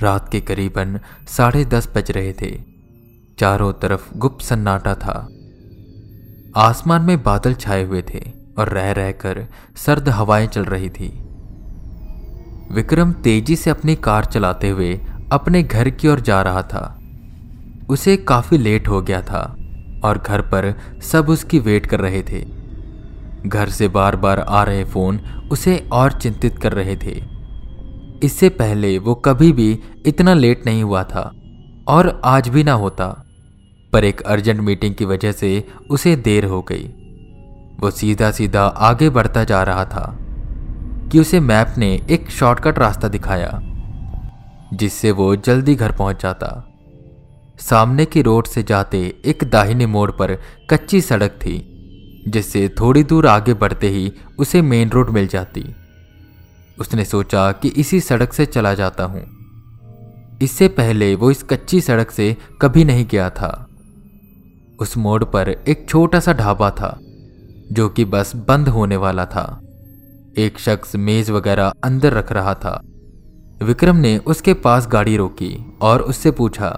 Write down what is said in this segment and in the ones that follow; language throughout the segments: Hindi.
रात के करीबन साढ़े दस बज रहे थे। चारों तरफ़ गुप्त सन्नाटा था। आसमान में बादल छाए हुए थे और रह रहकर सर्द हवाएँ चल रही थी। विक्रम तेज़ी से अपनी कार चलाते हुए अपने घर की ओर जा रहा था। उसे काफ़ी लेट हो गया था और घर पर सब उसकी वेट कर रहे थे। घर से बार बार आ रहे फ़ोन उसे और चिंतित कर रहे थे। इससे पहले वो कभी भी इतना लेट नहीं हुआ था और आज भी ना होता। पर एक अर्जेंट मीटिंग की वजह से उसे देर हो गई। वो सीधा सीधा आगे बढ़ता जा रहा था कि उसे मैप ने एक शॉर्टकट रास्ता दिखाया, जिससे वो जल्दी घर पहुँच जाता। सामने की रोड से जाते एक दाहिने मोड़ पर कच्ची सड़क थी, जिससे थोड़ी दूर आगे बढ़ते ही उसे मेन रोड मिल जाती। उसने सोचा कि इसी सड़क से चला जाता हूँ। इससे पहले वो इस कच्ची सड़क से कभी नहीं गया था। उस मोड़ पर एक छोटा सा ढाबा था, जो कि बस बंद होने वाला था। एक शख्स मेज वगैरह अंदर रख रहा था। विक्रम ने उसके पास गाड़ी रोकी और उससे पूछा,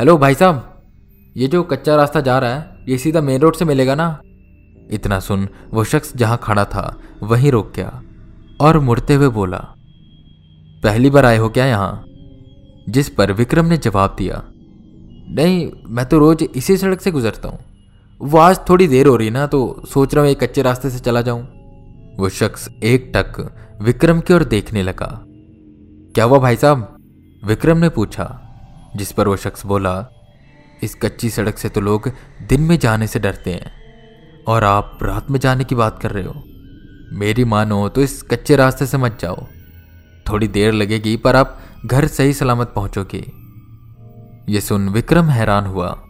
हेलो भाई साहब, ये जो कच्चा रास्ता जा रहा है, ये सीधा मेन रोड से मिलेगा ना? इतना सुन वो शख्स जहाँ खड़ा था, वहीं रोक गया। और मुड़ते हुए बोला, पहली बार आए हो क्या यहाँ? जिस पर विक्रम ने जवाब दिया, नहीं, मैं तो रोज इसी सड़क से गुजरता हूँ। वो आज थोड़ी देर हो रही ना तो सोच रहा हूँ एक कच्चे रास्ते से चला जाऊँ। वो शख्स एक टक विक्रम की ओर देखने लगा। क्या हुआ भाई साहब? विक्रम ने पूछा, जिस पर वो शख्स बोला, इस कच्ची सड़क से तो लोग दिन में जाने से डरते हैं, और आप रात में जाने की बात कर रहे हो। मेरी मानो तो इस कच्चे रास्ते से मत जाओ। थोड़ी देर लगेगी पर आप घर सही सलामत पहुंचोगे। ये सुन विक्रम हैरान हुआ।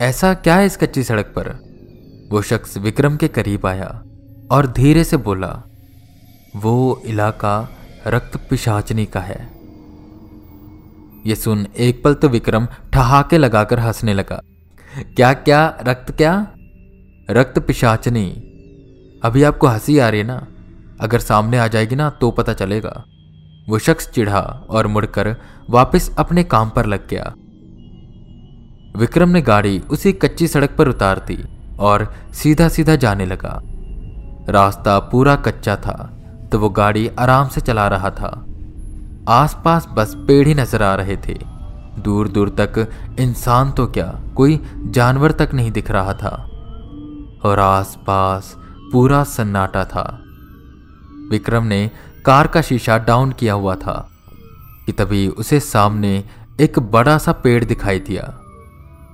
ऐसा क्या है इस कच्ची सड़क पर? वो शख्स विक्रम के करीब आया और धीरे से बोला, वो इलाका रक्त पिशाचनी का है। ये सुन एक पल तो विक्रम ठहाके लगाकर हंसने लगा। क्या क्या? रक्त क्या? रक्त पिशाचनी। अभी आपको हँसी आ रही है ना? अगर सामने आ जाएगी ना तो पता चलेगा। वो शख्स चिढ़ा और मुड़कर वापस अपने काम पर लग गया। विक्रम ने गाड़ी उसी कच्ची सड़क पर उतार दी और सीधा सीधा जाने लगा। रास्ता पूरा कच्चा था तो वो गाड़ी आराम से चला रहा था। आसपास बस पेड़ ही नज़र आ रहे थे। दूर दूर तक इंसान तो क्या, कोई जानवर तक नहीं दिख रहा था। और आसपास पूरा सन्नाटा था। विक्रम ने कार का शीशा डाउन किया हुआ था कि तभी उसे सामने एक बड़ा सा पेड़ दिखाई दिया,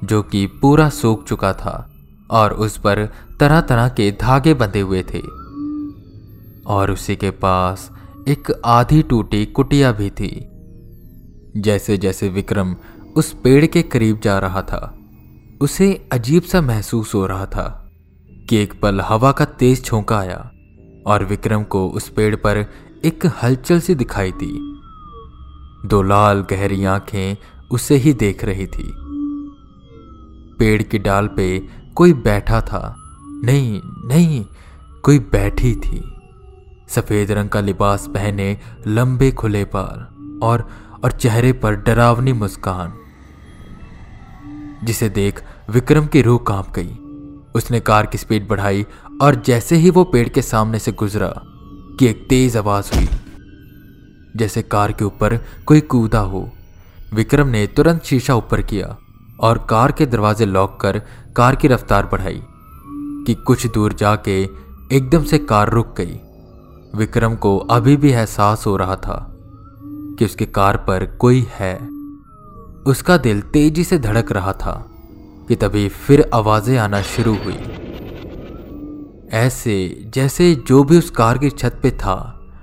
जो कि पूरा सूख चुका था और उस पर तरह तरह के धागे बंधे हुए थे। और उसी के पास एक आधी टूटी कुटिया भी थी जैसे जैसे विक्रम उस पेड़ के करीब जा रहा था, उसे अजीब सा महसूस हो रहा था। कि एक पल हवा का तेज झोंका आया और विक्रम को उस पेड़ पर एक हलचल सी दिखाई दी। दो लाल गहरी आँखें उसे ही देख रही थी। पेड़ की डाल पे कोई बैठा था। नहीं नहीं, कोई बैठी थी। सफ़ेद रंग का लिबास पहने लंबे खुले बाल और और चेहरे पर डरावनी मुस्कान, जिसे देख विक्रम की रूह काँप गई। उसने कार की स्पीड बढ़ाई और जैसे ही वो पेड़ के सामने से गुजरा, कि एक तेज आवाज़ हुई। जैसे कार के ऊपर कोई कूदा हो, विक्रम ने तुरंत शीशा ऊपर किया और कार के दरवाजे लॉक कर कार की रफ्तार बढ़ाई, कि कुछ दूर जाके एकदम से कार रुक गई। विक्रम को अभी भी एहसास हो रहा था कि उसके कार पर कोई है। उसका दिल तेज़ी से धड़क रहा था। कि तभी फिर आवाज़ें आना शुरू हुई। ऐसे, जैसे जो भी उस कार की छत पे था,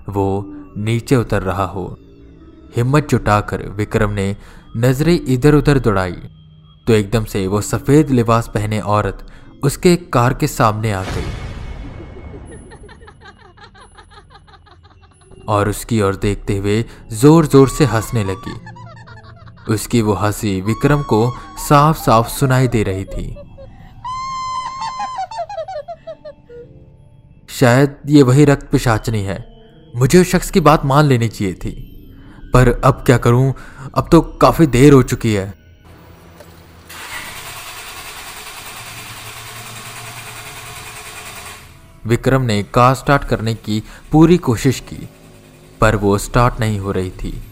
वो नीचे उतर रहा हो। हिम्मत जुटाकर विक्रम ने नज़रें इधर उधर दौड़ाई। तो एकदम से वो सफ़ेद लिबास पहने औरत उसके कार के सामने आ गई। और उसकी ओर देखते हुए ज़ोर ज़ोर से हंसने लगी। उसकी वो हँसी विक्रम को साफ़ साफ़ सुनाई दे रही थी। शायद ये वही रक्त पिशाचनी है। मुझे उस शख्स की बात मान लेनी चाहिए थी। पर अब क्या करूँ? अब तो काफ़ी देर हो चुकी है। विक्रम ने कार स्टार्ट करने की पूरी कोशिश की, पर वो स्टार्ट नहीं हो रही थी।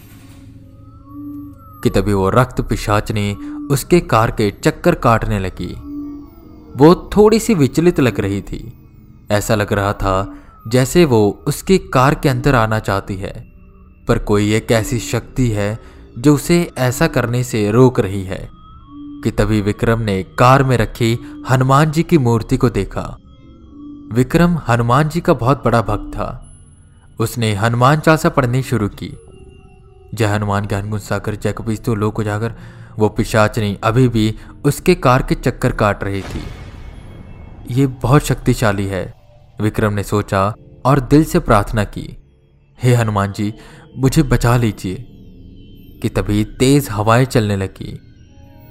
कि तभी वो रक्त पिशाच ने उसके कार के चक्कर काटने लगी। वो थोड़ी सी विचलित लग रही थी। ऐसा लग रहा था जैसे वो उसकी कार के अंदर आना चाहती है। पर कोई एक ऐसी शक्ति है जो उसे ऐसा करने से रोक रही है कि तभी विक्रम ने कार में रखी हनुमान जी की मूर्ति को देखा। विक्रम हनुमान जी का बहुत बड़ा भक्त था। उसने हनुमान चालीसा पढ़नी शुरू की। जय हनुमान के गुण सागर जय कपीस तो लोग उजागर। वो पिशाचनी अभी भी उसके कार के चक्कर काट रही थी। ये बहुत शक्तिशाली है विक्रम ने सोचा और दिल से प्रार्थना की। हे हनुमान जी मुझे बचा लीजिए कि तभी तेज हवाएँ चलने लगी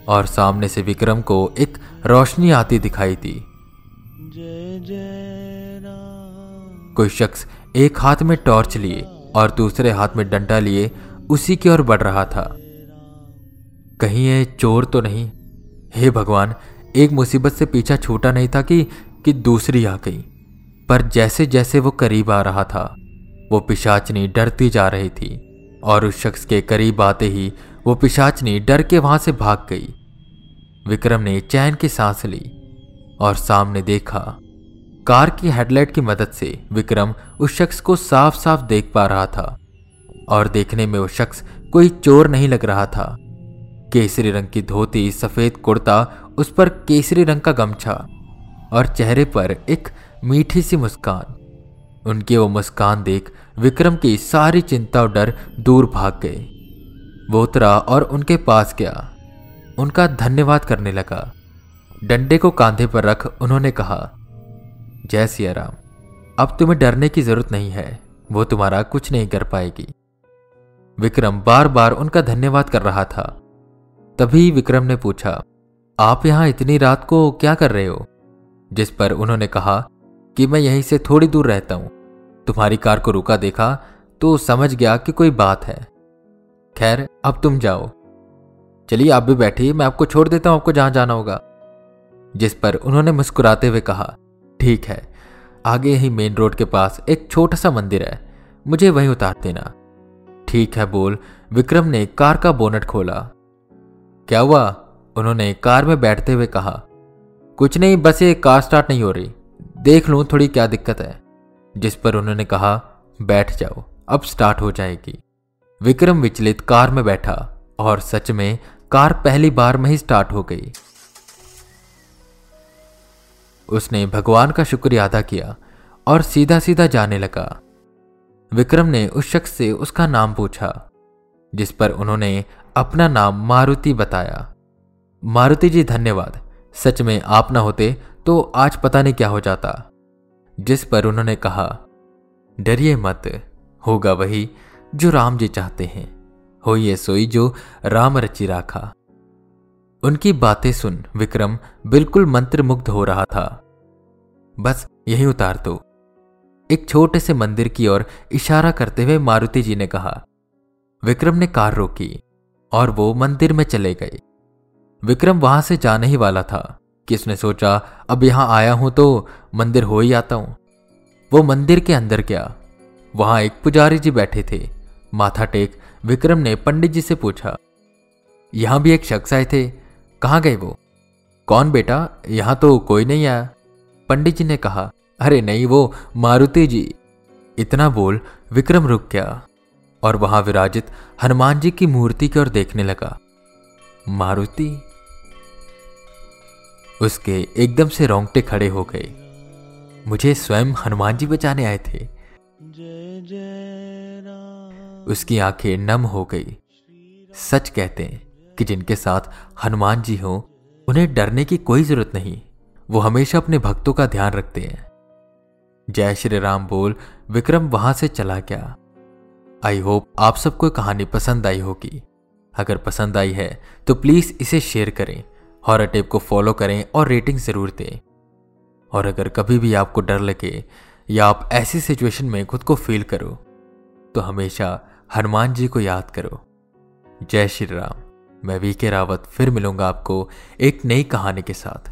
और सामने से विक्रम को एक रोशनी आती दिखाई दी। कोई शख्स एक हाथ में टॉर्च लिए और दूसरे हाथ में डंडा लिए उसी की ओर बढ़ रहा था। कहीं ये चोर तो नहीं? हे भगवान, एक मुसीबत से पीछा छूटा नहीं था कि कि दूसरी आ गई। पर जैसे जैसे वो करीब आ रहा था, वो पिशाचनी डरती जा रही थी और उस शख्स के करीब आते ही वो पिशाचनी डर के वहाँ से भाग गई। विक्रम ने चैन की सांस ली और सामने देखा, कार की हेडलाइट की मदद से विक्रम उस शख्स को साफ़ साफ़ देख पा रहा था। और देखने में वो शख्स कोई चोर नहीं लग रहा था। केसरी रंग की धोती, सफ़ेद कुर्ता, उस पर केसरी रंग का गमछा और चेहरे पर एक मीठी सी मुस्कान। उनकी वो मुस्कान देख विक्रम की सारी चिंता और डर दूर भाग गए वो उतरा और उनके पास गया। उनका धन्यवाद करने लगा। डंडे को कांधे पर रख उन्होंने कहा, जय सिया राम अब तुम्हें डरने की ज़रूरत नहीं है। वो तुम्हारा कुछ नहीं कर पाएगी। विक्रम बार बार उनका धन्यवाद कर रहा था। तभी विक्रम ने पूछा, आप यहाँ इतनी रात को क्या कर रहे हो? जिस पर उन्होंने कहा कि, मैं यहीं से थोड़ी दूर रहता हूँ। तुम्हारी कार को रुका देखा तो समझ गया कि कोई बात है। खैर, अब तुम जाओ। चलिए, आप भी बैठिए, मैं आपको छोड़ देता हूँ, आपको जहाँ जाना होगा। जिस पर उन्होंने मुस्कुराते हुए कहा, ठीक है, आगे ही मेन रोड के पास एक छोटा सा मंदिर है, मुझे वहीं उतार देना। ठीक है बोल, विक्रम ने कार का बोनट खोला। क्या हुआ? उन्होंने कार में बैठते हुए कहा। कुछ नहीं, बस ये कार स्टार्ट नहीं हो रही। देख लूँ थोड़ी क्या दिक्कत है। जिस पर उन्होंने कहा, बैठ जाओ, अब स्टार्ट हो जाएगी। विक्रम विचलित कार में बैठा और सच में कार पहली बार में ही स्टार्ट हो गई। उसने भगवान का शुक्रिया अदा किया और सीधा सीधा जाने लगा। विक्रम ने उस शख्स से उसका नाम पूछा, जिस पर उन्होंने अपना नाम मारुति बताया। मारुति जी, धन्यवाद। सच में आप ना होते तो आज पता नहीं क्या हो जाता। जिस पर उन्होंने कहा, डरिए मत, होगा वही जो राम जी चाहते हैं। हो ये सोई जो राम रचि राखा। उनकी बातें सुन विक्रम बिल्कुल मंत्र मुग्ध हो रहा था। बस यही उतार दो। एक छोटे से मंदिर की ओर इशारा करते हुए मारुति जी ने कहा, विक्रम ने कार रोकी और वो मंदिर में चले गए। विक्रम वहाँ से जाने ही वाला था। कि उसने सोचा, अब यहाँ आया हूँ तो मंदिर हो ही आता हूँ। वो मंदिर के अंदर गया। वहाँ एक पुजारी जी बैठे थे। माथा टेक विक्रम ने पंडित जी से पूछा, यहाँ भी एक शख्स आए थे? कहाँ गए वो? कौन बेटा? यहाँ तो कोई नहीं आया। पंडित जी ने कहा अरे नहीं, वो मारुति जी। इतना बोल, विक्रम रुक गया और वहाँ विराजित हनुमान जी की मूर्ति की ओर देखने लगा। मारुति? उसके एकदम से रोंगटे खड़े हो गए। मुझे स्वयं हनुमान जी बचाने आए थे। उसकी आँखें नम हो गई। सच कहते हैं कि जिनके साथ हनुमान जी हो, उन्हें डरने की कोई ज़रूरत नहीं। वो हमेशा अपने भक्तों का ध्यान रखते हैं। जय श्री राम बोल, विक्रम वहाँ से चला गया। आई होप आप सबको कहानी पसंद आई होगी। अगर पसंद आई है तो प्लीज़ इसे शेयर करें हॉरर टेप को फॉलो करें और रेटिंग ज़रूर दें। और अगर कभी भी आपको डर लगे, या आप ऐसी सिचुएशन में खुद को फील करो तो हमेशा हनुमान जी को याद करो। जय श्री राम। मैं वी के रावत फिर मिलूँगा आपको एक नई कहानी के साथ।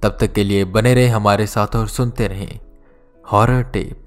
तब तक के लिए बने रहे हमारे साथ और सुनते रहें। Horror tape